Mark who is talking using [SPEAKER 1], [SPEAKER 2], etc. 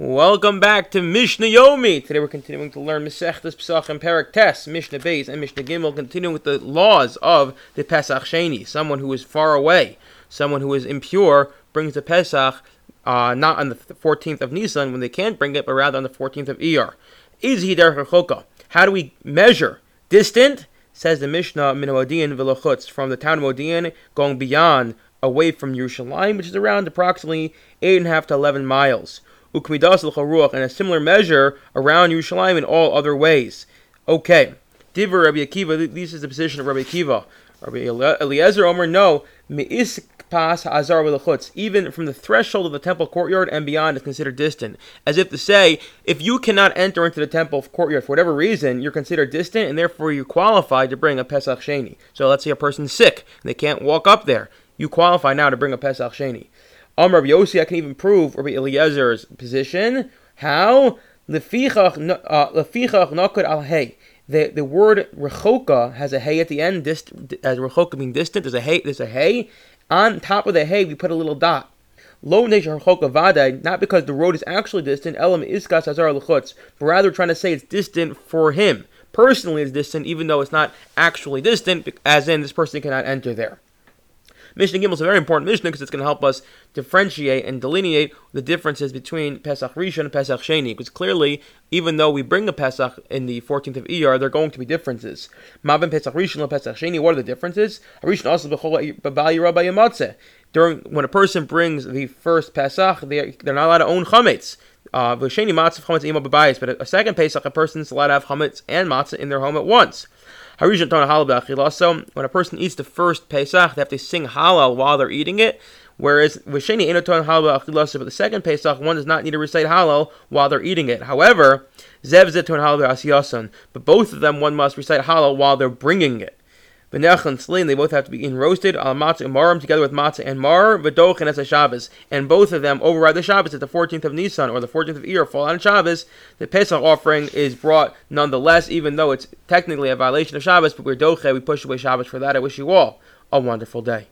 [SPEAKER 1] Welcome back to Mishnah Yomi. Today we're continuing to learn Masechtas Pesach and Perek Tes, Mishnah Beis and Mishnah Gimel, continuing with the laws of the Pesach Sheni. Someone who is far away, someone who is impure, brings the Pesach uh, not on the 14th of Nisan when they can't bring it, but rather on the 14th of Iyar. Is he Derech How do we measure? Distant? Says the Mishnah, Min Velachutz, from the town of Modian, going beyond, away from Yerushalayim, which is around approximately 8.5 to 11 miles ukmidas l'charuach, and a similar measure around Yerushalayim in all other ways. Okay, Diver Rabbi Akiva, this is the position of Rabbi Akiva. Rabbi Eliezer Omer, no, me'is pas hazar even from the threshold of the temple courtyard and beyond is considered distant. As if to say, if you cannot enter into the temple courtyard for whatever reason, you're considered distant and therefore you qualify to bring a Pesach Sheni. So let's say a person's sick they can't walk up there. You qualify now to bring a Pesach Sheni. Rabbi Yossi, I can even prove Rabbi Eliezer's position. How? Lefichach uh, nakud al. The the word rechoka has a hey at the end. Dist, as rechoka being distant, there's a hey. There's a hey. On top of the hey, we put a little dot. Lo vadai, not because the road is actually distant. Elam iskas azar but rather trying to say it's distant for him. Personally, it's distant, even though it's not actually distant, as in this person cannot enter there. Mishnah Gimel is a very important Mishnah because it's going to help us differentiate and delineate the differences between Pesach Rishon and Pesach Sheni. Because clearly, even though we bring a Pesach in the 14th of Iyar, there are going to be differences. Mavin Pesach Rishon and Pesach Sheni, what are the differences? Rishon also b'chol During when a person brings the first Pesach, they they're not allowed to own chametz. Uh, but a second Pesach, a person's allowed to have chametz and matzah in their home at once. When a person eats the first Pesach, they have to sing Hallel while they're eating it. Whereas with Sheni Enoton Hallel but the second Pesach, one does not need to recite Hallel while they're eating it. However, Zev Zeton Hallel but both of them one must recite Hallel while they're bringing it. Benech and Slin, they both have to be in roasted al matzah and marim together with matzah and mar v'dochen as a Shabbos, and both of them override the Shabbos at the 14th of Nisan or the 14th of Iyar fall on Shabbos. The Pesach offering is brought nonetheless, even though it's technically a violation of Shabbos, but we're doche, we push away Shabbos for that. I wish you all a wonderful day.